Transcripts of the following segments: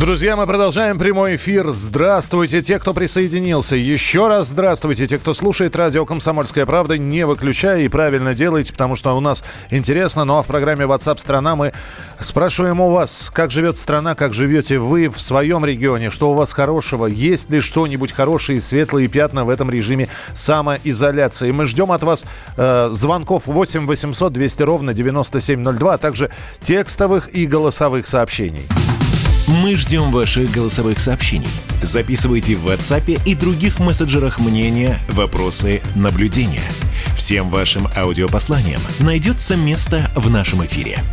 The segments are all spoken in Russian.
Друзья, мы продолжаем прямой эфир. Здравствуйте, те, кто присоединился. Еще раз здравствуйте, те, кто слушает радио «Комсомольская правда». Не выключая и правильно делайте, потому что у нас интересно. Ну а в программе WhatsApp страна мы спрашиваем у вас, как живет страна, как живете вы в своем регионе, что у вас хорошего, есть ли что-нибудь хорошее и светлые пятна в этом режиме самоизоляции. Мы ждем от вас э, звонков 8 800 200 ровно 9702, а также текстовых и голосовых сообщений. Мы ждем ваших голосовых сообщений. Записывайте в WhatsApp и других мессенджерах мнения, вопросы, наблюдения. Всем вашим аудиопосланиям найдется место в нашем эфире.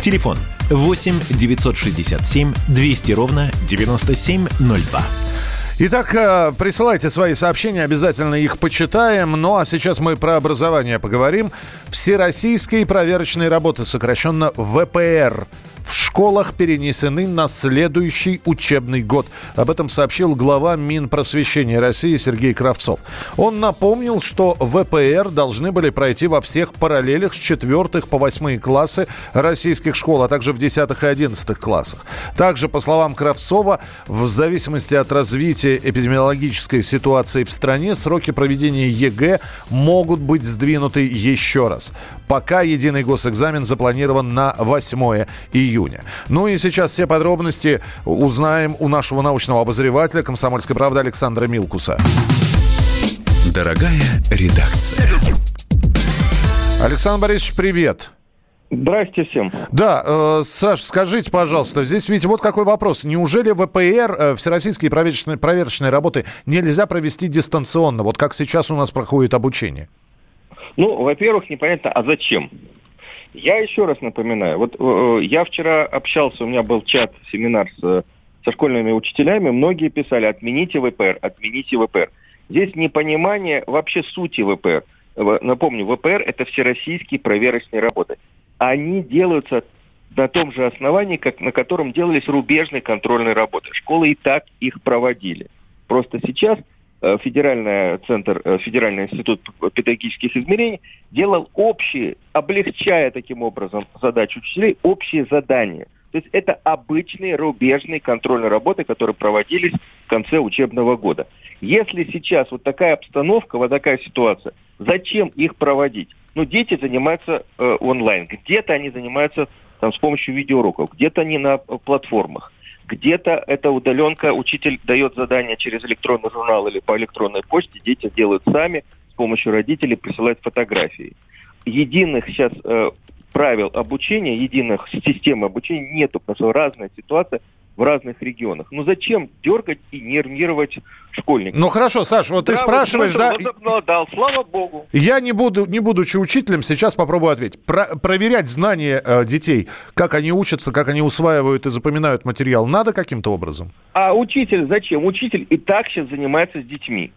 Телефон 8 967 200 ровно 9702. Итак, э, присылайте свои сообщения, обязательно их почитаем. Ну а сейчас мы про образование поговорим. Всероссийские проверочные работы, сокращенно ВПР, в школах перенесены на следующий учебный год. Об этом сообщил глава Минпросвещения России Сергей Кравцов. Он напомнил, что ВПР должны были пройти во всех параллелях с 4 по 8 классы российских школ, а также в 10 и 11 классах. Также, по словам Кравцова, в зависимости от развития эпидемиологической ситуации в стране, сроки проведения ЕГЭ могут быть сдвинуты еще раз. Пока единый госэкзамен запланирован на 8 июня. Ну и сейчас все подробности узнаем у нашего научного обозревателя «Комсомольской правды» Александра Милкуса. Дорогая редакция. Александр Борисович, привет. Здрасте всем. Да, э, Саш, скажите, пожалуйста, здесь ведь вот какой вопрос. Неужели ВПР, э, всероссийские проверочные, проверочные работы, нельзя провести дистанционно, вот как сейчас у нас проходит обучение? Ну, во-первых, непонятно, а зачем? Я еще раз напоминаю, вот э, я вчера общался, у меня был чат, семинар с, со школьными учителями, многие писали, отмените ВПР, отмените ВПР. Здесь непонимание вообще сути ВПР. Напомню, ВПР – это всероссийские проверочные работы. Они делаются на том же основании, как, на котором делались рубежные контрольные работы. Школы и так их проводили. Просто сейчас – Э, федеральный центр, э, Федеральный институт педагогических измерений делал общие, облегчая таким образом задачу учителей, общие задания. То есть это обычные рубежные контрольные работы, которые проводились в конце учебного года. Если сейчас вот такая обстановка, вот такая ситуация, зачем их проводить? Ну, дети занимаются э, онлайн, где-то они занимаются там, с помощью видеоуроков, где-то они на платформах. Где-то эта удаленка, учитель дает задание через электронный журнал или по электронной почте, дети делают сами, с помощью родителей присылают фотографии. Единых сейчас э, правил обучения, единых систем обучения нету, потому что разная ситуация в разных регионах. Ну зачем дергать и нервировать школьников? Ну хорошо, Саш, вот да, ты спрашиваешь, да? Возобладал, слава богу. Я не буду, не будучи учителем, сейчас попробую ответить. Про, проверять знания э, детей, как они учатся, как они усваивают и запоминают материал, надо каким-то образом? А учитель зачем? Учитель и так сейчас занимается с детьми.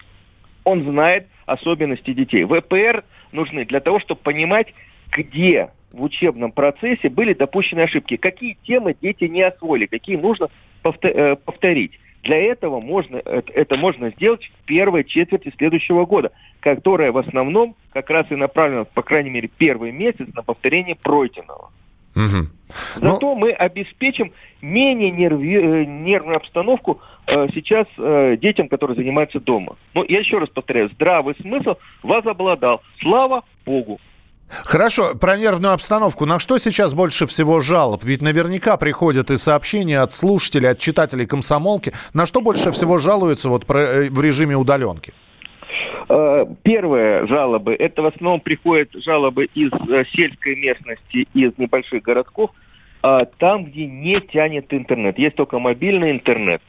Он знает особенности детей. ВПР нужны для того, чтобы понимать, где в учебном процессе были допущены ошибки, какие темы дети не освоили, какие нужно э, повторить. Для этого можно, э, это можно сделать в первой четверти следующего года, которая в основном как раз и направлена, по крайней мере, первый месяц на повторение пройденного. Угу. Зато ну... мы обеспечим менее нерви... Э, нервную обстановку э, сейчас э, детям, которые занимаются дома. Но я еще раз повторяю, здравый смысл возобладал. Слава Богу. Хорошо, про нервную обстановку. На что сейчас больше всего жалоб? Ведь наверняка приходят и сообщения от слушателей, от читателей комсомолки. На что больше всего жалуются вот э, в режиме удаленки? Э, первые жалобы, это в основном приходят жалобы из э, сельской местности, из небольших городков, а там, где не тянет интернет. Есть только мобильный интернет.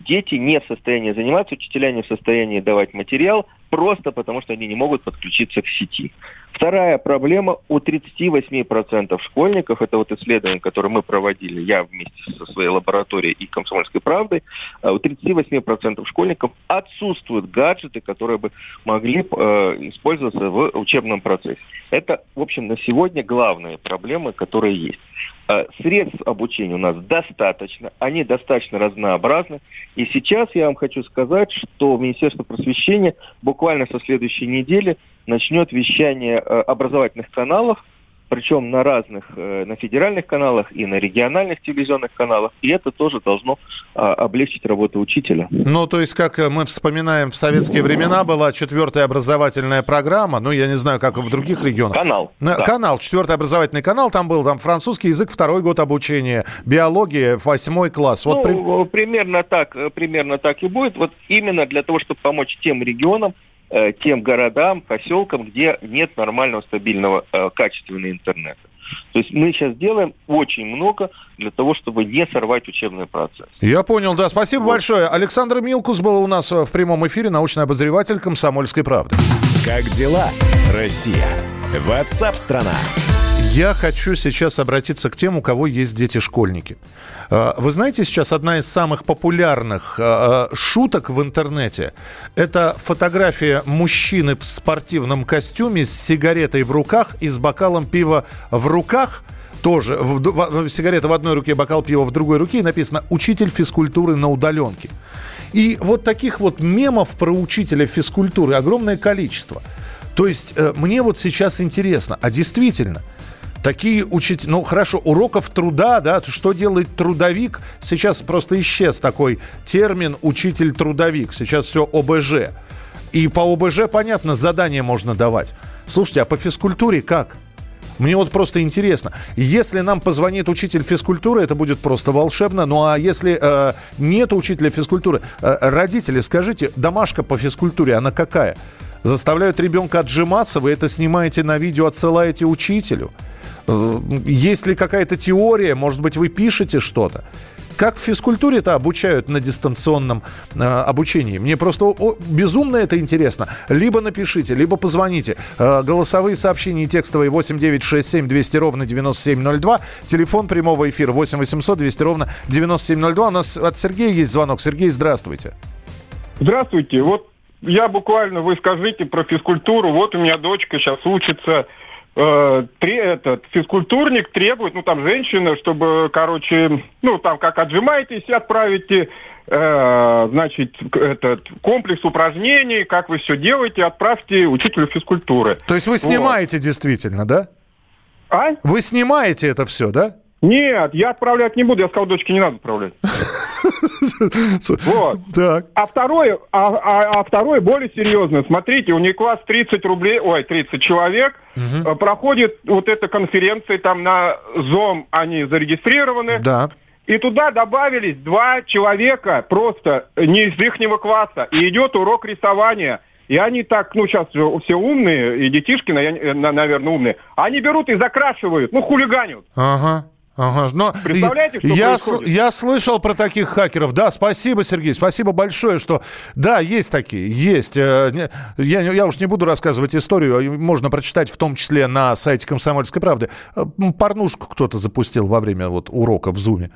Дети не в состоянии заниматься, учителя не в состоянии давать материал, просто потому что они не могут подключиться к сети. Вторая проблема у 38% школьников, это вот исследование, которое мы проводили, я вместе со своей лабораторией и комсомольской правдой, а у 38% школьников отсутствуют гаджеты, которые бы могли э, использоваться в учебном процессе. Это, в общем, на сегодня главные проблемы, которые есть. Э, средств обучения у нас достаточно, они достаточно разнообразны. И сейчас я вам хочу сказать, что Министерство просвещения со следующей недели начнет вещание э, образовательных каналов причем на разных, э, на федеральных каналах и на региональных телевизионных каналах, и это тоже должно а, облегчить работу учителя. Ну, то есть, как мы вспоминаем, в советские времена была четвертая образовательная программа, ну, я не знаю, как в других регионах. Канал. Да. Канал, четвертый образовательный канал, там был там французский язык, второй год обучения, биология, восьмой класс. Вот ну, при... примерно так, примерно так и будет. Вот именно для того, чтобы помочь тем регионам, Э, тем городам, поселкам, где нет нормального, стабильного, э, качественного интернета. То есть мы сейчас делаем очень много для того, чтобы не сорвать учебный процесс. Я понял, да. Спасибо вот. большое. Александр Милкус был у нас э, в прямом эфире, научный обозреватель «Комсомольской правды». Как дела, Россия? Ватсап-страна! Я хочу сейчас обратиться к тем, у кого есть дети-школьники. А, вы знаете, сейчас одна из самых популярных а, а, шуток в интернете – это фотография мужчины в спортивном костюме с сигаретой в руках и с бокалом пива в руках – тоже в, в, сигарета в одной руке, бокал пива в другой руке, и написано «Учитель физкультуры на удаленке». И вот таких вот мемов про учителя физкультуры огромное количество. То есть э, мне вот сейчас интересно, а действительно – Такие учителя, ну хорошо, уроков труда, да, что делает трудовик? Сейчас просто исчез такой термин учитель-трудовик. Сейчас все ОБЖ. И по ОБЖ, понятно, задания можно давать. Слушайте, а по физкультуре как? Мне вот просто интересно. Если нам позвонит учитель физкультуры, это будет просто волшебно. Ну а если э, нет учителя физкультуры, э, родители, скажите, домашка по физкультуре, она какая? Заставляют ребенка отжиматься, вы это снимаете на видео, отсылаете учителю. Э, есть ли какая-то теория? Может быть, вы пишете что-то? Как в физкультуре-то обучают на дистанционном э, обучении? Мне просто о, безумно это интересно. Либо напишите, либо позвоните. Э, голосовые сообщения и текстовые 8967 200 ровно 9702. Телефон прямого эфира 8 800 200 ровно 9702. У нас от Сергея есть звонок. Сергей, здравствуйте. Здравствуйте. Вот я буквально, вы скажите про физкультуру. Вот у меня дочка сейчас учится э, этот физкультурник требует, ну там женщина, чтобы, короче, ну там как отжимаетесь и отправите, э, значит, этот комплекс упражнений, как вы все делаете, отправьте учителю физкультуры. То есть вы снимаете вот. действительно, да? А? Вы снимаете это все, да? Нет, я отправлять не буду. Я сказал, дочке не надо отправлять. Вот. Так. А второе, а, а, а второе более серьезно. Смотрите, у них класс 30 рублей, ой, 30 человек. Угу. Проходит вот эта конференция, там на ЗОМ они зарегистрированы. Да. И туда добавились два человека просто не из ихнего класса. И идет урок рисования. И они так, ну, сейчас все умные, и детишки, наверное, умные, они берут и закрашивают, ну, хулиганят. Ага. Ага, но Представляете, что я, происходит? я слышал про таких хакеров. Да, спасибо, Сергей, спасибо большое, что... Да, есть такие, есть. Э, я, я уж не буду рассказывать историю, а можно прочитать в том числе на сайте «Комсомольской правды». Э, порнушку кто-то запустил во время вот урока в Зуме.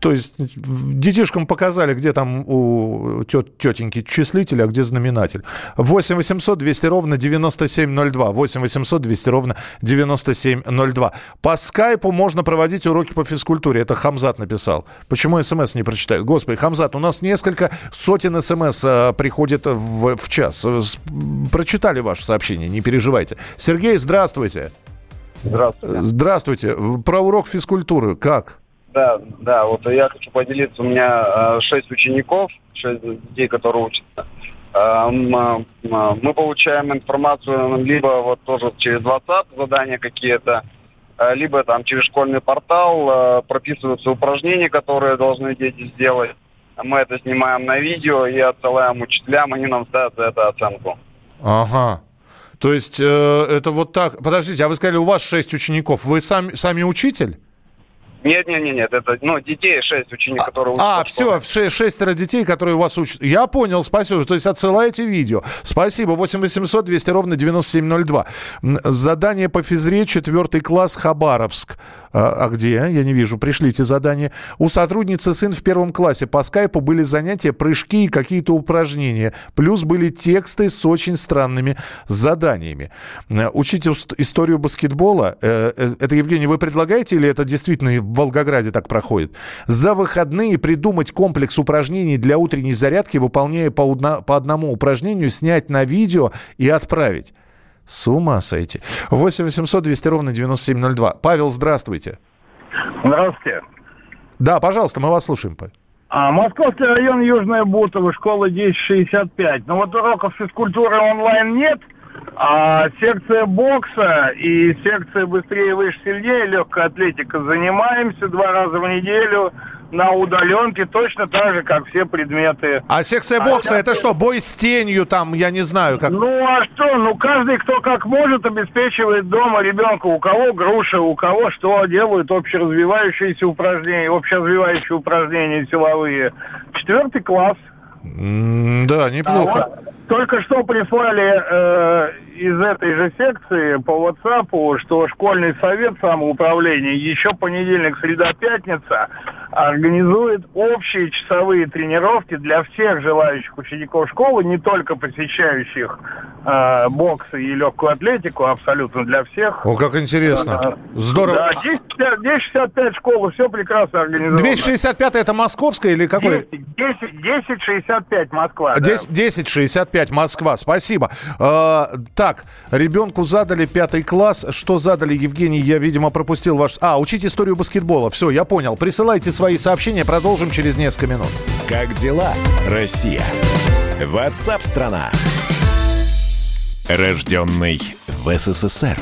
То есть детишкам показали, где там у тет, тетеньки числитель, а где знаменатель. 8 800 200 ровно 9702. 8 800 200 ровно 9702. По скайпу можно проводить уроки по физкультуре. Это Хамзат написал. Почему смс не прочитает? Господи, Хамзат, у нас несколько сотен смс а, приходит в, в час. Прочитали ваше сообщение, не переживайте. Сергей, здравствуйте. Здравствуйте. Здравствуйте. Про урок физкультуры. Как? Да, да, вот я хочу поделиться. У меня э, шесть учеников, шесть детей, которые учатся. Э, мы получаем информацию либо вот тоже через WhatsApp задания какие-то, э, либо там через школьный портал прописываются упражнения, которые должны дети сделать. Мы это снимаем на видео и отсылаем учителям, они нам ставят за это оценку. Ага. То есть э, это вот так. Подождите, а вы сказали, у вас шесть учеников. Вы сами, сами учитель? Нет, нет, нет, нет, это, ну, детей шесть учеников, которые учатся. А, все, ше- шестеро детей, которые у вас учат. Я понял, спасибо. То есть отсылаете видео. Спасибо. 8 800 200 ровно 9702. Задание по физре, четвертый класс, Хабаровск. А, а где? Я не вижу. Пришлите задание. У сотрудницы сын в первом классе. По скайпу были занятия, прыжки и какие-то упражнения. Плюс были тексты с очень странными заданиями. Э, учите историю баскетбола. Э, э, это, Евгений, вы предлагаете или это действительно в Волгограде так проходит? За выходные придумать комплекс упражнений для утренней зарядки, выполняя по, одному упражнению, снять на видео и отправить. С ума сойти. 8 800 200 ровно 9702. Павел, здравствуйте. Здравствуйте. Да, пожалуйста, мы вас слушаем. А, Московский район Южная Бутово, школа 1065. Ну вот уроков физкультуры онлайн нет, а секция бокса и секция быстрее, выше, сильнее, легкая атлетика занимаемся два раза в неделю на удаленке точно так же, как все предметы. А секция бокса, а это что, бой с тенью там, я не знаю, как... Ну, а что, ну, каждый, кто как может, обеспечивает дома ребенка. У кого груша, у кого что делают общеразвивающиеся упражнения, общеразвивающие упражнения силовые. Четвертый класс. Да, неплохо. А вот только что прислали э, из этой же секции по WhatsApp, что школьный совет самоуправления еще понедельник, среда, пятница организует общие часовые тренировки для всех желающих учеников школы, не только посещающих э, бокс и легкую атлетику, абсолютно для всех. О, как интересно. Здорово. Да, 1065 школы, все прекрасно организовано. 265 это московская или какой? 10, 10, 1065 Москва. 10, да. 1065 Москва, спасибо. Э, так, ребенку задали пятый класс. Что задали, Евгений? Я, видимо, пропустил ваш... А, учить историю баскетбола. Все, я понял. Присылайте свои сообщения. Продолжим через несколько минут. Как дела, Россия? Ватсап-страна! Рожденный в СССР.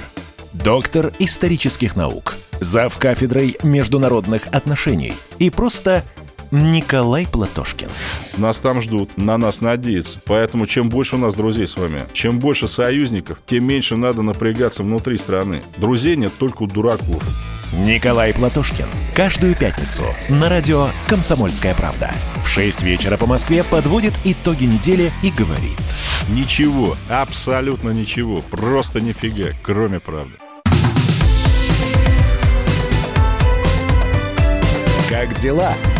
Доктор исторических наук. Зав кафедрой международных отношений. И просто Николай Платошкин. Нас там ждут, на нас надеются. Поэтому чем больше у нас друзей с вами, чем больше союзников, тем меньше надо напрягаться внутри страны. Друзей нет только у дураков. Николай Платошкин. Каждую пятницу на радио «Комсомольская правда». В 6 вечера по Москве подводит итоги недели и говорит. Ничего, абсолютно ничего, просто нифига, кроме правды. Как дела,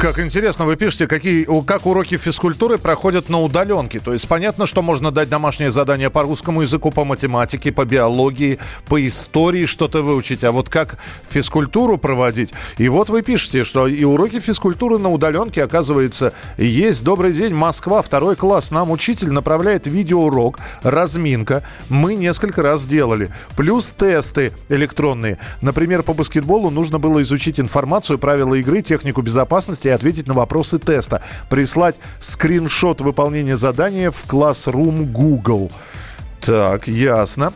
Как интересно, вы пишете, какие, как уроки физкультуры проходят на удаленке. То есть понятно, что можно дать домашнее задание по русскому языку, по математике, по биологии, по истории что-то выучить. А вот как физкультуру проводить? И вот вы пишете, что и уроки физкультуры на удаленке, оказывается, есть. Добрый день, Москва, второй класс. Нам учитель направляет видеоурок, разминка. Мы несколько раз делали. Плюс тесты электронные. Например, по баскетболу нужно было изучить информацию, правила игры, технику безопасности, и ответить на вопросы теста. Прислать скриншот выполнения задания в Classroom Google. Так, ясно.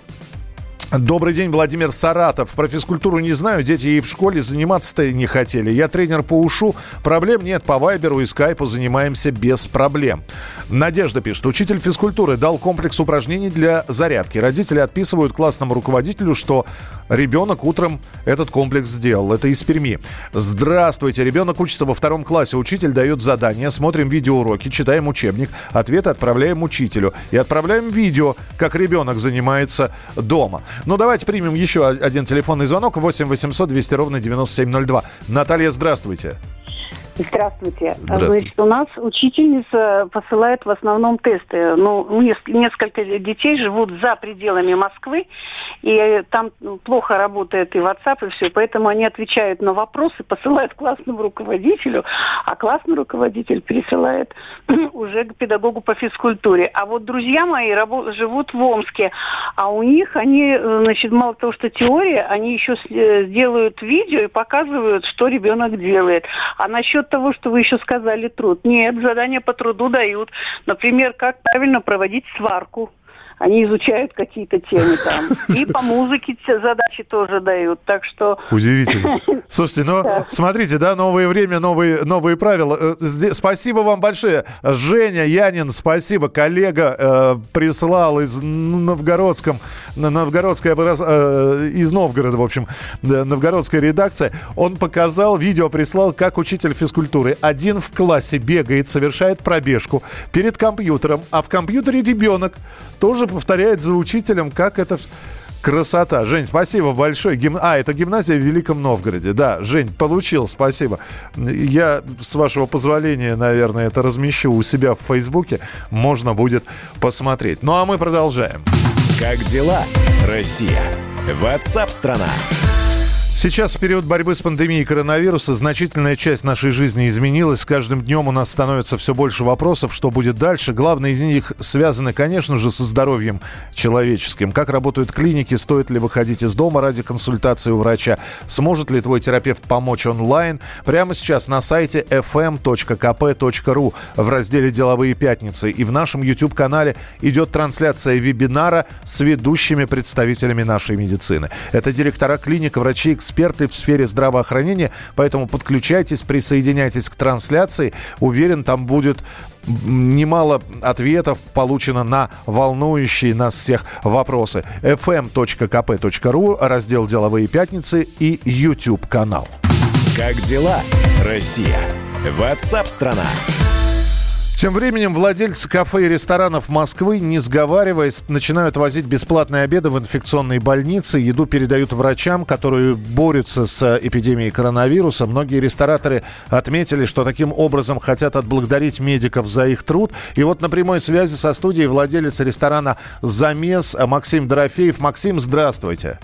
Добрый день, Владимир Саратов. Про физкультуру не знаю, дети и в школе заниматься-то не хотели. Я тренер по ушу, проблем нет, по Вайберу и Скайпу занимаемся без проблем. Надежда пишет, учитель физкультуры дал комплекс упражнений для зарядки. Родители отписывают классному руководителю, что ребенок утром этот комплекс сделал. Это из Перми. Здравствуйте, ребенок учится во втором классе, учитель дает задания, смотрим видеоуроки, читаем учебник, ответы отправляем учителю и отправляем видео, как ребенок занимается дома. Ну, давайте примем еще один телефонный звонок. 8 800 200 ровно 9702. Наталья, здравствуйте. Здравствуйте. Здравствуйте. Значит, у нас учительница посылает в основном тесты. Ну, несколько детей живут за пределами Москвы, и там плохо работает и WhatsApp, и все. Поэтому они отвечают на вопросы, посылают классному руководителю, а классный руководитель пересылает уже к педагогу по физкультуре. А вот друзья мои живут в Омске, а у них они, значит, мало того, что теория, они еще сделают видео и показывают, что ребенок делает. А насчет насчет того, что вы еще сказали, труд. Нет, задания по труду дают. Например, как правильно проводить сварку они изучают какие-то темы там. И по музыке задачи тоже дают, так что... Удивительно. Слушайте, ну, смотрите, да, новое время, новые, новые правила. Э, спасибо вам большое. Женя Янин, спасибо. Коллега э, прислал из Новгородском, Новгородская, э, из Новгорода, в общем, новгородская редакция. Он показал, видео прислал, как учитель физкультуры. Один в классе бегает, совершает пробежку перед компьютером, а в компьютере ребенок тоже повторяет за учителем, как это... Красота. Жень, спасибо большое. Гим... А, это гимназия в Великом Новгороде. Да, Жень, получил, спасибо. Я, с вашего позволения, наверное, это размещу у себя в Фейсбуке. Можно будет посмотреть. Ну, а мы продолжаем. Как дела, Россия? Ватсап-страна! Сейчас в период борьбы с пандемией коронавируса значительная часть нашей жизни изменилась. С каждым днем у нас становится все больше вопросов, что будет дальше. Главные из них связаны, конечно же, со здоровьем человеческим. Как работают клиники, стоит ли выходить из дома ради консультации у врача, сможет ли твой терапевт помочь онлайн. Прямо сейчас на сайте fm.kp.ru в разделе «Деловые пятницы» и в нашем YouTube-канале идет трансляция вебинара с ведущими представителями нашей медицины. Это директора клиник, врачи, эксперты, эксперты в сфере здравоохранения, поэтому подключайтесь, присоединяйтесь к трансляции. Уверен, там будет немало ответов получено на волнующие нас всех вопросы. fm.kp.ru, раздел «Деловые пятницы» и YouTube-канал. Как дела, Россия? Ватсап-страна! Тем временем владельцы кафе и ресторанов Москвы, не сговариваясь, начинают возить бесплатные обеды в инфекционные больницы. Еду передают врачам, которые борются с эпидемией коронавируса. Многие рестораторы отметили, что таким образом хотят отблагодарить медиков за их труд. И вот на прямой связи со студией владелец ресторана «Замес» Максим Дорофеев. Максим, здравствуйте.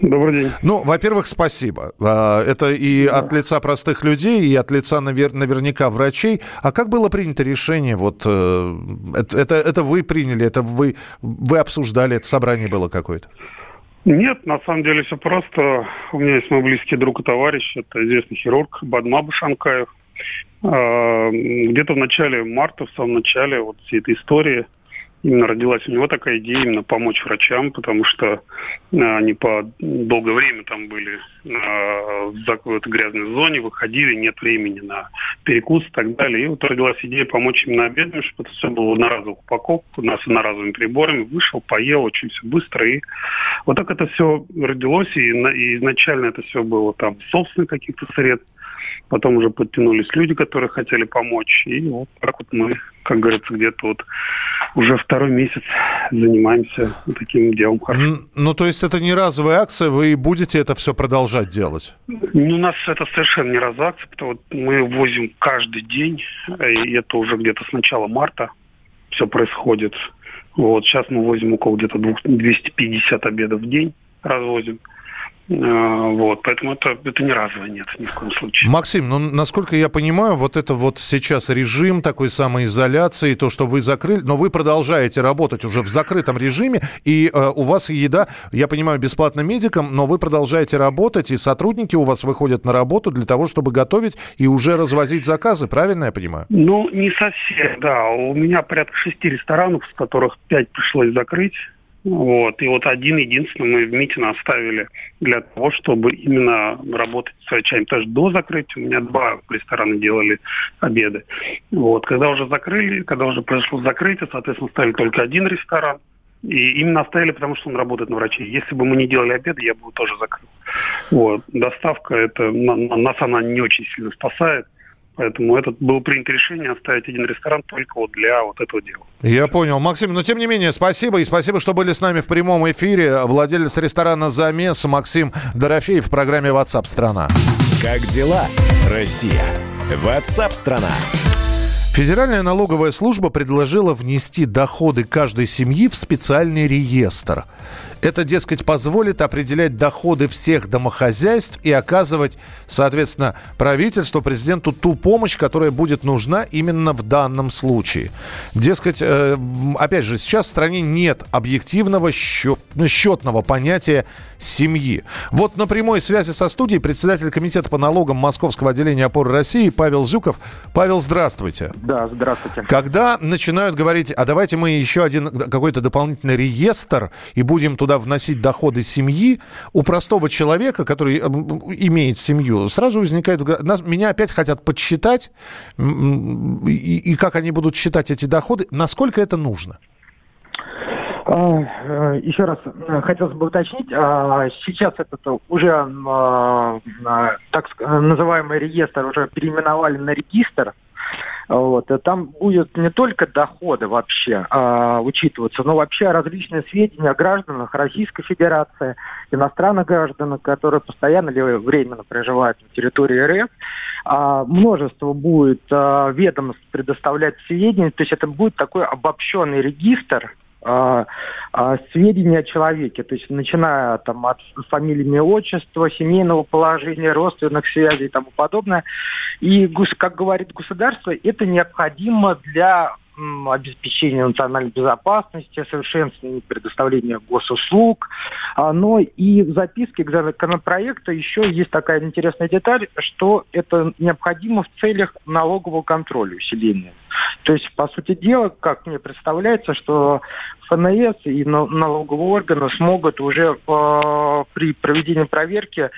Добрый день. Ну, во-первых, спасибо. А, это и от лица простых людей, и от лица навер- наверняка врачей. А как было принято решение? Вот э, это, это вы приняли, это вы, вы обсуждали, это собрание было какое-то? Нет, на самом деле все просто. У меня есть мой близкий друг и товарищ, это известный хирург Бадма Башанкаев. А, где-то в начале марта, в самом начале вот всей этой истории – именно родилась у него такая идея именно помочь врачам, потому что а, они по долгое время там были а, в какой-то грязной зоне, выходили, нет времени на перекус и так далее. И вот родилась идея помочь им на обедами, чтобы это все было в одноразовых упаковках, у нас одноразовыми приборами. Вышел, поел очень все быстро. И вот так это все родилось. И изначально это все было там собственных каких-то средств. Потом уже подтянулись люди, которые хотели помочь. И вот так вот мы, как говорится, где-то вот уже второй месяц занимаемся таким делом. Хорошо. Ну, то есть это не разовая акция, вы будете это все продолжать делать? Ну, у нас это совершенно не разовая акция, потому что мы возим каждый день, и это уже где-то с начала марта все происходит. Вот сейчас мы возим около где-то 250 обедов в день, развозим. Э, вот, поэтому это, это не разово, нет, ни в коем случае. Максим, ну, насколько я понимаю, вот это вот сейчас режим такой самоизоляции, то, что вы закрыли, но вы продолжаете работать уже в закрытом режиме, и э, у вас еда, я понимаю, бесплатно медикам, но вы продолжаете работать, и сотрудники у вас выходят на работу для того, чтобы готовить и уже развозить заказы, правильно я понимаю? Ну, не совсем, да. У меня порядка шести ресторанов, с которых пять пришлось закрыть. Вот. И вот один единственный мы в Митино оставили для того, чтобы именно работать с врачами. Даже до закрытия у меня два ресторана делали обеды. Вот. Когда уже закрыли, когда уже произошло закрытие, соответственно, ставили только один ресторан. И именно оставили, потому что он работает на врачей. Если бы мы не делали обеды, я бы его тоже закрыл. Вот. Доставка, это нас она не очень сильно спасает. Поэтому это было принято решение оставить один ресторан только вот для вот этого дела. Я понял. Максим, но тем не менее, спасибо. И спасибо, что были с нами в прямом эфире. Владелец ресторана «Замес» Максим Дорофеев в программе WhatsApp страна Как дела, Россия? WhatsApp страна Федеральная налоговая служба предложила внести доходы каждой семьи в специальный реестр. Это, дескать, позволит определять доходы всех домохозяйств и оказывать, соответственно, правительству, президенту ту помощь, которая будет нужна именно в данном случае. Дескать, э, опять же, сейчас в стране нет объективного счет, ну, счетного понятия семьи. Вот на прямой связи со студией председатель комитета по налогам Московского отделения опоры России Павел Зюков. Павел, здравствуйте. Да, здравствуйте. Когда начинают говорить, а давайте мы еще один какой-то дополнительный реестр и будем туда туда вносить доходы семьи, у простого человека, который имеет семью, сразу возникает... Меня опять хотят подсчитать, и, и как они будут считать эти доходы, насколько это нужно? А, э, Еще раз э, хотелось бы уточнить, а, сейчас этот уже а, так называемый реестр уже переименовали на регистр, вот. И там будет не только доходы вообще а, учитываться, но вообще различные сведения о гражданах Российской Федерации, иностранных гражданах, которые постоянно или временно проживают на территории РФ. А, множество будет а, ведомств предоставлять сведения, то есть это будет такой обобщенный регистр, э, э, сведения о человеке, то есть начиная там от фамилии, имя, отчества, семейного положения, родственных связей и тому подобное. И, как говорит государство, это необходимо для обеспечения национальной безопасности, совершенствования предоставления госуслуг. А, но и в записке к законопроекту еще есть такая интересная деталь, что это необходимо в целях налогового контроля усиления. То есть, по сути дела, как мне представляется, что ФНС и налоговые органы смогут уже э, при проведении проверки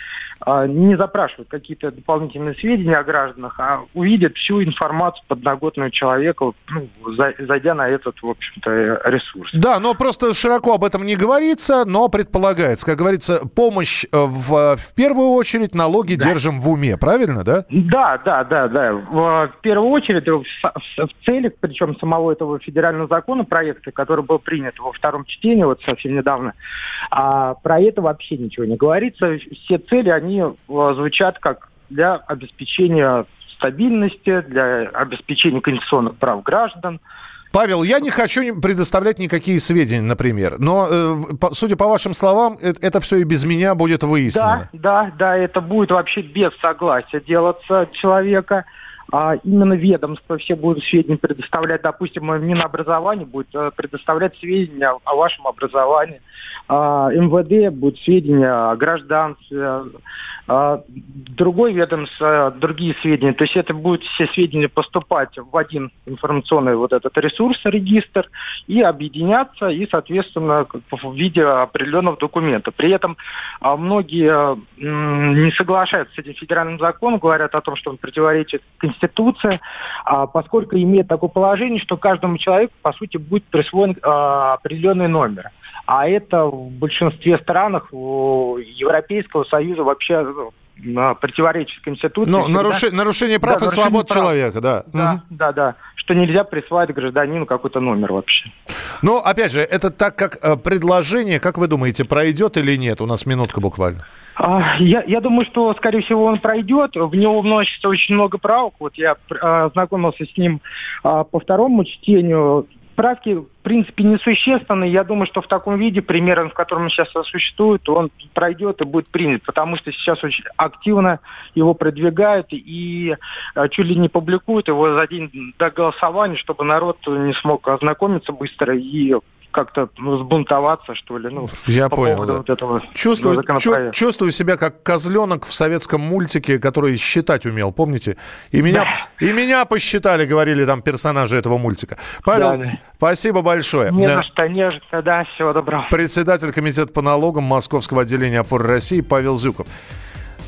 э, не запрашивать какие-то дополнительные сведения о гражданах, а увидят всю информацию подноготную человека, ну, за, зайдя на этот, в общем-то, ресурс. Да, но просто широко об этом не говорится, но предполагается. Как говорится, помощь э, в, в первую очередь налоги да. держим в уме, правильно, да? Да, да, да, да. В, в первую очередь в, целях, причем самого этого федерального закона проекта, который был принят во втором чтении, вот совсем недавно, а про это вообще ничего не говорится. Все цели, они э, звучат как для обеспечения стабильности, для обеспечения конституционных прав граждан, Павел, я не хочу предоставлять никакие сведения, например, но, э, судя по вашим словам, э, это все и без меня будет выяснено. Да, да, да, это будет вообще без согласия делаться человека а именно ведомства все будут сведения предоставлять, допустим, Минобразование будет э, предоставлять сведения о вашем образовании, а МВД будет сведения о гражданстве, а другой ведомство, другие сведения. То есть это будут все сведения поступать в один информационный вот этот ресурс, регистр, и объединяться, и, соответственно, в виде определенного документа. При этом а, многие не соглашаются с этим федеральным законом, говорят о том, что он противоречит Конституции, а, поскольку имеет такое положение, что каждому человеку, по сути, будет присвоен определенный номер. А это в большинстве странах Европейского Союза вообще противоречит Конституции. Ну, наруш... нарушение прав да, и свобод прав. человека, да. Да, угу. да, да. Что нельзя присваивать гражданину какой-то номер вообще. Ну, опять же, это так как э, предложение, как вы думаете, пройдет или нет? У нас минутка буквально. А, я, я думаю, что, скорее всего, он пройдет. В него вносится очень много правок. Вот я а, знакомился с ним а, по второму чтению правки, в принципе, несущественны. Я думаю, что в таком виде, примерно, в котором он сейчас существует, он пройдет и будет принят, потому что сейчас очень активно его продвигают и чуть ли не публикуют его за день до голосования, чтобы народ не смог ознакомиться быстро и как-то ну, сбунтоваться, что ли. Ну, Я по понял, да. вот этого чувствую, чу- чувствую себя как козленок в советском мультике, который считать умел, помните? И меня, да. и меня посчитали, говорили там персонажи этого мультика. Павел, да, да. спасибо большое. Не да. за что, не за да, всего доброго. Председатель комитета по налогам Московского отделения опоры России Павел Зюков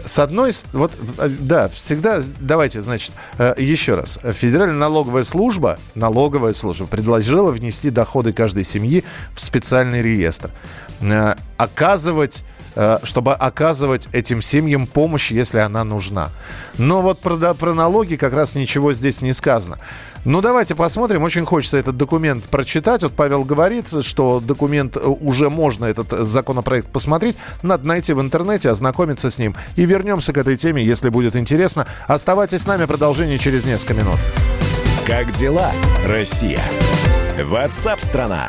с одной, вот, да, всегда, давайте, значит, э, еще раз. Федеральная налоговая служба, налоговая служба предложила внести доходы каждой семьи в специальный реестр. Э, оказывать Э, чтобы оказывать этим семьям помощь, если она нужна. Но вот про, про налоги как раз ничего здесь не сказано. Ну, давайте посмотрим. Очень хочется этот документ прочитать. Вот Павел говорит, что документ э, уже можно, этот законопроект посмотреть. Надо найти в интернете, ознакомиться с ним. И вернемся к этой теме, если будет интересно. Оставайтесь с нами, продолжение через несколько минут. Как дела, Россия? Ватсап-страна!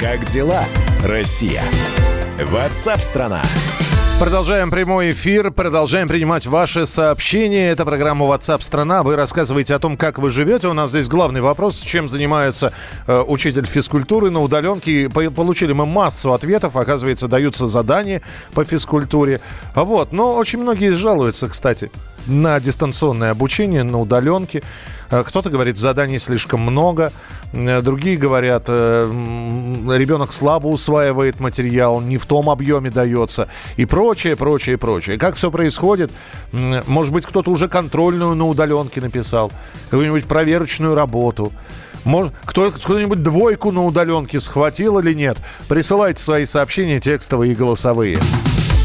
Как дела, Россия? Ватсап-страна! страна Продолжаем прямой эфир, продолжаем принимать ваши сообщения. Это программа WhatsApp страна. Вы рассказываете о том, как вы живете. У нас здесь главный вопрос, чем занимается э, учитель физкультуры на удаленке. По- получили мы массу ответов. Оказывается, даются задания по физкультуре. Вот. Но очень многие жалуются, кстати, на дистанционное обучение, на удаленке. Э, Кто-то говорит, заданий слишком много. Э, Другие говорят, э, ребенок слабо усваивает материал, не в том объеме дается. И прочее, прочее, прочее. Как все происходит? Может быть, кто-то уже контрольную на удаленке написал, какую-нибудь проверочную работу. Может, кто, кто-нибудь двойку на удаленке схватил или нет? Присылайте свои сообщения текстовые и голосовые.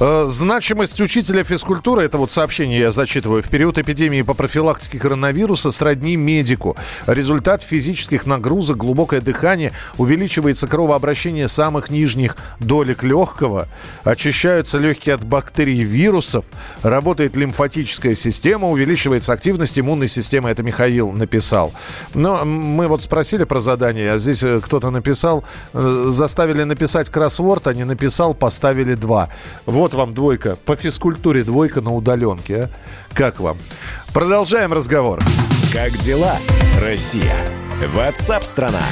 Э, Значимость учителя физкультуры, это вот сообщение я зачитываю, в период эпидемии по профилактике коронавируса сродни медику. Результат физических нагрузок, глубокое дыхание, увеличивается кровообращение самых нижних долек легкого, очищаются легкие от бактерий и вирусов, работает лимфатическая система, увеличивается активность иммунной системы. Это Михаил написал. Но мы вот спросили про задание, а здесь э, кто-то написал, э, заставили написать кроссворд, а не написал, поставили два. Вот вам двойка. По физкультуре двойка на удаленке. А? Как вам? Продолжаем разговор. Как дела, Россия? Ватсап-страна!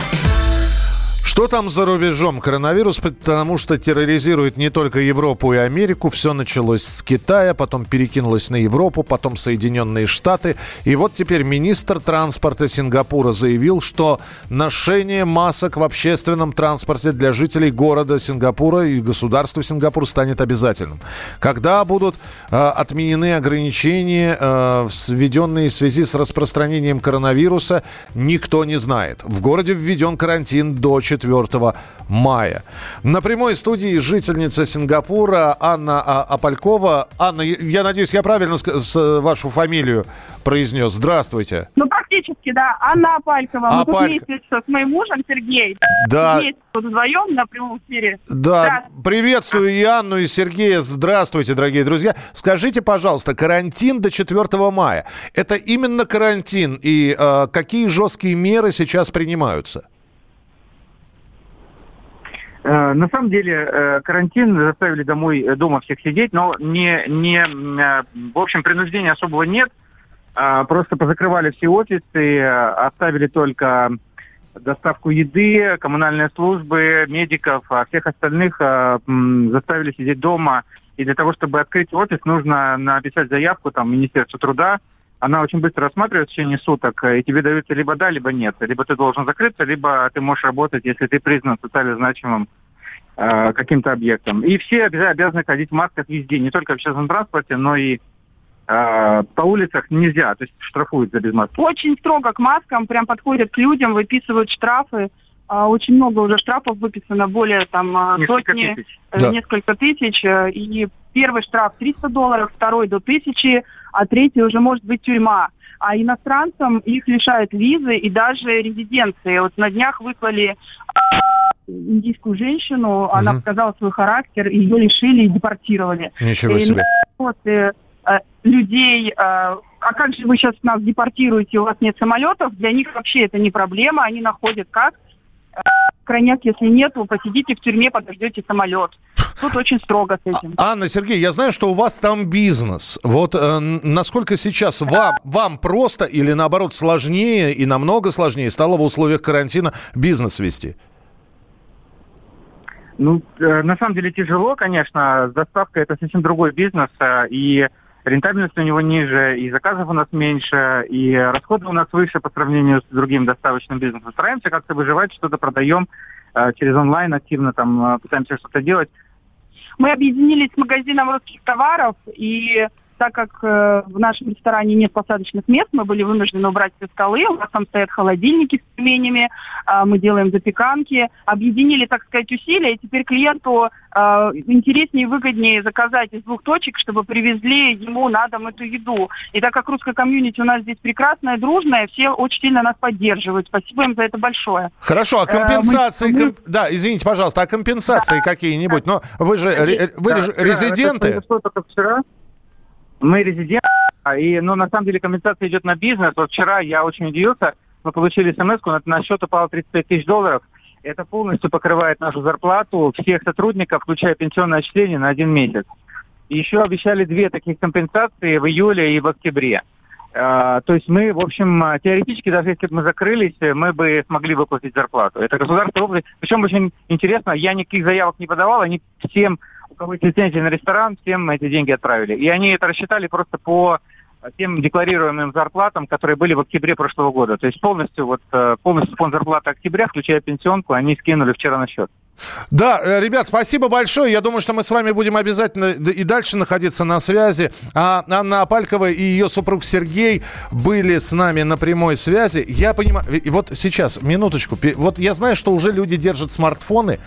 Что там за рубежом? Коронавирус, потому что терроризирует не только Европу и Америку. Все началось с Китая, потом перекинулось на Европу, потом Соединенные Штаты. И вот теперь министр транспорта Сингапура заявил, что ношение масок в общественном транспорте для жителей города Сингапура и государства Сингапур станет обязательным. Когда будут э, отменены ограничения, э, введенные в связи с распространением коронавируса, никто не знает. В городе введен карантин до 4 мая. На прямой студии жительница Сингапура Анна А- Апалькова. Анна, я- надеюсь, я правильно вашу фамилию произнес. Здравствуйте. Ну, практически, да. Анна Апалькова. Мы тут Апальк- вместе с моим мужем Сергей. Да. Вместе тут вдвоем на прямом эфире. Да, приветствую и Анну, и Сергея. Здравствуйте, дорогие друзья. Скажите, пожалуйста, карантин до 4 мая. Это именно карантин и э, какие жесткие меры сейчас принимаются? Э, На самом деле э, карантин заставили домой э, дома всех сидеть, но не, не в общем принуждения особого нет. А, Просто позакрывали все офисы, оставили только доставку еды, коммунальные службы, медиков, а всех остальных заставили сидеть дома. И для того, чтобы открыть офис, нужно написать заявку там в Министерство труда. Она очень быстро рассматривается в течение суток, э, и тебе даются либо да, либо нет. Либо ты должен закрыться, либо ты можешь работать, если ты признан социально значимым э, каким-то объектом. И все обяза- обязаны ходить в масках везде, не только в общественном транспорте, но и э, по улицах нельзя, то есть штрафуют за без маски. Очень строго к маскам, прям подходят к людям, выписывают штрафы. А, Очень много уже штрафов выписано, более там а, Несколько сотни, тысяч. э, Да. несколько тысяч. э, И первый штраф 300 долларов, второй до 1000, а третий уже может быть тюрьма. А иностранцам их лишают визы и даже резиденции. Вот на днях выслали а, индийскую женщину, она показала свой характер, ее лишили и депортировали. Ничего И себе. вот, э, э, людей, э, а как же вы сейчас нас депортируете, у вас нет самолетов, для них вообще это не проблема, они находят как. Э, Крайняк, если нет, вы посидите в тюрьме, подождете самолет. Тут очень строго с этим. Анна, Сергей, я знаю, что у вас там бизнес. Вот э, насколько сейчас вам, вам просто или наоборот сложнее и намного сложнее стало в условиях карантина бизнес вести? Ну, э, на самом деле тяжело, конечно. Доставка это совсем другой бизнес, э, и рентабельность у него ниже, и заказов у нас меньше, и расходы у нас выше по сравнению с другим доставочным бизнесом. Стараемся как-то выживать, что-то продаем э, через онлайн активно, там э, пытаемся что-то делать. Мы объединились с магазином русских товаров, и так как э, в нашем ресторане нет посадочных мест, мы были вынуждены убрать все столы, у нас там стоят холодильники с пельменями, э, мы делаем запеканки, объединили, так сказать, усилия, и теперь клиенту э, интереснее и выгоднее заказать из двух точек, чтобы привезли ему на дом эту еду. И так как русская комьюнити у нас здесь прекрасная, дружная, все очень сильно нас поддерживают. Спасибо им за это большое. Хорошо, а Э, компенсации... мы- комп- Да, извините, пожалуйста, а компенсации какие-нибудь? Но вы же, ре- вы же Да, резиденты? это произошло только вчера. Мы резиденты, и, ну, на самом деле компенсация идет на бизнес. Вот вчера я очень удивился, мы получили смс на, на счет упало 35 тысяч долларов. Это полностью покрывает нашу зарплату всех сотрудников, включая пенсионное отчисление на один месяц. Еще обещали две таких компенсации в июле и в октябре. А, То есть мы, в общем, а, теоретически, даже если бы мы закрылись, мы бы смогли выплатить зарплату. Это государство. Причем очень интересно, я никаких заявок не подавал, они всем, есть лицензия на ресторан, всем эти деньги отправили. И они это рассчитали просто по тем декларируемым зарплатам, которые были в октябре прошлого года. То есть полностью, вот, э, полностью фонд зарплаты октября, включая пенсионку, они скинули вчера на счет. Да, э, ребят, спасибо большое. Я думаю, что мы с вами будем обязательно и дальше находиться на связи. А Анна Апалькова и ее супруг Сергей были с нами на прямой связи. Я понимаю, вот сейчас, минуточку. Вот я знаю, что уже люди держат смартфоны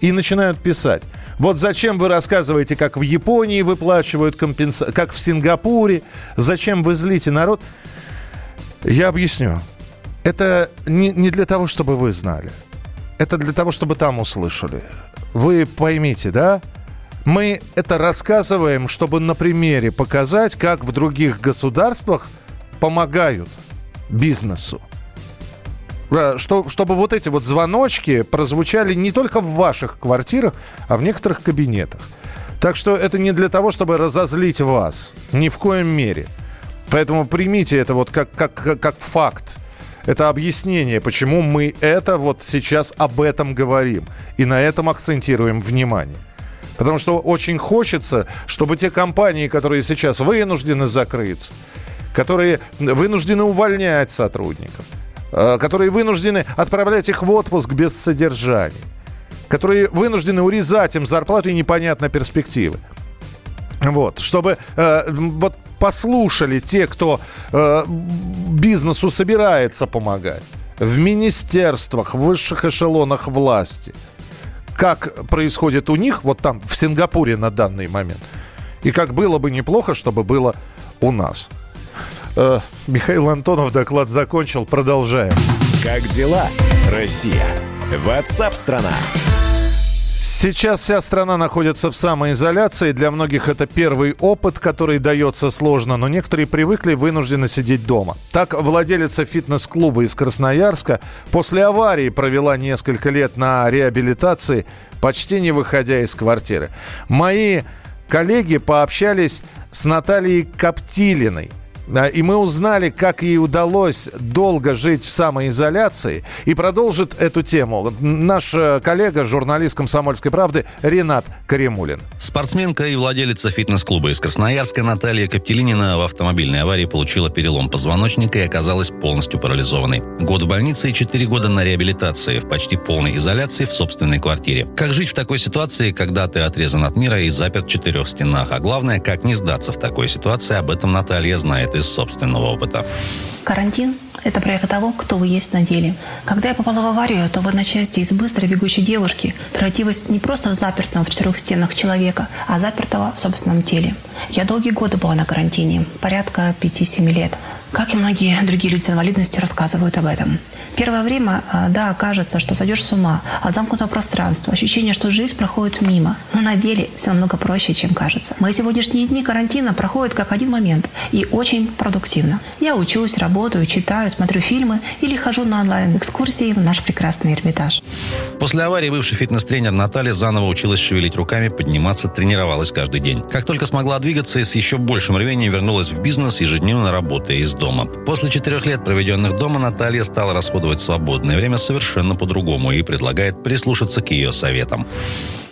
и начинают писать. Вот зачем вы рассказываете, как в Японии выплачивают компенсацию, как в Сингапуре, зачем вы злите народ? Я объясню. Это не, не для того, чтобы вы знали. Это для того, чтобы там услышали. Вы поймите, да? Мы это рассказываем, чтобы на примере показать, как в других государствах помогают бизнесу. Что, чтобы вот эти вот звоночки прозвучали не только в ваших квартирах, а в некоторых кабинетах. Так что это не для того, чтобы разозлить вас. Ни в коем мере. Поэтому примите это вот как, как, как факт. Это объяснение, почему мы это вот сейчас об этом говорим. И на этом акцентируем внимание. Потому что очень хочется, чтобы те компании, которые сейчас вынуждены закрыться, которые вынуждены увольнять сотрудников, э, которые вынуждены отправлять их в отпуск без содержания, которые вынуждены урезать им зарплату и непонятно перспективы. Вот, чтобы э, вот послушали те, кто э, бизнесу собирается помогать в министерствах, в высших эшелонах власти, как происходит у них, вот там, в Сингапуре на данный момент, и как было бы неплохо, чтобы было у нас. Э, Михаил Антонов доклад закончил, продолжаем. Как дела, Россия? Ватсап-страна! Сейчас вся страна находится в самоизоляции. Для многих это первый опыт, который дается сложно, но некоторые привыкли вынуждены сидеть дома. Так, владелица фитнес-клуба из Красноярска после аварии провела несколько лет на реабилитации, почти не выходя из квартиры. Мои коллеги пообщались с Натальей Коптилиной. И мы узнали, как ей удалось долго жить в самоизоляции. И продолжит эту тему наш э, коллега, журналист «Комсомольской правды» Ренат Каримулин. Спортсменка и владелица фитнес-клуба из Красноярска Наталья Коптелинина в автомобильной аварии получила перелом позвоночника и оказалась полностью парализованной. Год в больнице и 4 года на реабилитации в почти полной изоляции в собственной квартире. Как жить в такой ситуации, когда ты отрезан от мира и заперт в четырех стенах? А главное, как не сдаться в такой ситуации, об этом Наталья знает из собственного опыта. Карантин – это проект того, кто вы есть на деле. Когда я попала в аварию, то в одночасье из быстрой бегущей девушки превратилась не просто в запертого в четырех стенах человека, а запертого в собственном теле. Я долгие годы была на карантине, порядка 5-7 лет. Как и многие другие люди с инвалидностью рассказывают об этом. Первое время, а, да, кажется, что сойдешь с ума от замкнутого пространства, ощущение, что жизнь проходит мимо. Но на деле все намного проще, чем кажется. Мои сегодняшние дни карантина проходят как один момент и очень продуктивно. Я учусь, работаю, читаю, смотрю фильмы или хожу на онлайн-экскурсии в наш прекрасный Эрмитаж. После аварии бывший фитнес-тренер Наталья заново училась шевелить руками, подниматься, тренировалась каждый день. Как только смогла двигаться и с еще большим рвением вернулась в бизнес, ежедневно работая из дома. После четырех лет, проведенных дома, Наталья стала расходовать свободное время совершенно по-другому и предлагает прислушаться к ее советам.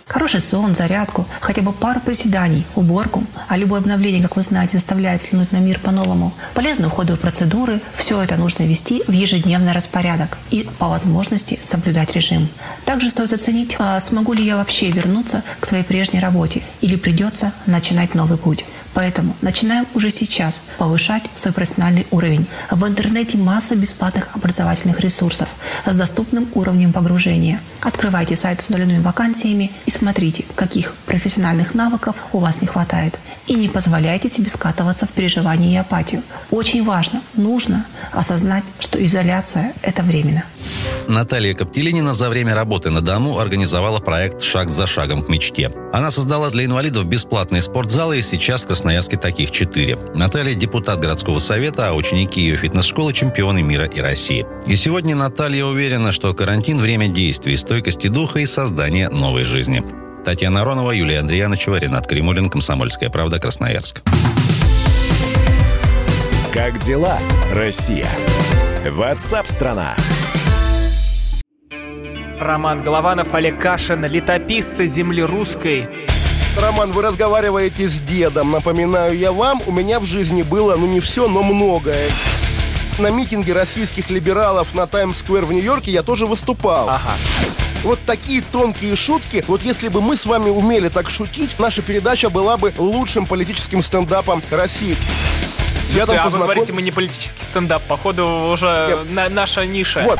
Хороший сон, зарядку, хотя бы пару приседаний, уборку. А любое обновление, как вы знаете, заставляет взглянуть на мир по-новому. Полезные уходовые процедуры – все это нужно ввести в ежедневный распорядок и, по возможности, соблюдать режим. Также стоит оценить, а смогу ли я вообще вернуться к своей прежней работе или придется начинать новый путь. Поэтому начинаем уже сейчас повышать свой профессиональный уровень. В интернете масса бесплатных образовательных ресурсов с доступным уровнем погружения. Открывайте сайт с удаленными вакансиями и смотрите, каких профессиональных навыков у вас не хватает. И не позволяйте себе скатываться в переживание и апатию. Очень важно, нужно осознать, что изоляция – это временно. Наталья Коптелинина за время работы на дому организовала проект «Шаг за шагом к мечте». Она создала для инвалидов бесплатные спортзалы, и сейчас в Красноярске таких четыре. Наталья – депутат городского совета, а ученики ее фитнес-школы – чемпионы мира и России. И сегодня Наталья уверена, что карантин – время действий, стойкости духа и создания новой жизни. Татьяна Аронова, Юлия Андреяночева, Ренат Кремулин, «Комсомольская правда», Красноярск. Как дела, Россия? Ватсап-страна! Роман Голованов, Олег Кашин, летописцы земли русской. Роман, вы разговариваете с дедом. Напоминаю я вам, у меня в жизни было, ну не все, но многое. На митинге российских либералов на Таймс-сквер в Нью-Йорке я тоже выступал. Ага. Вот такие тонкие шутки, вот если бы мы с вами умели так шутить, наша передача была бы лучшим политическим стендапом России. Я там а познаком... вы говорите, мы не политический стендап. Походу, уже на, наша ниша. Вот.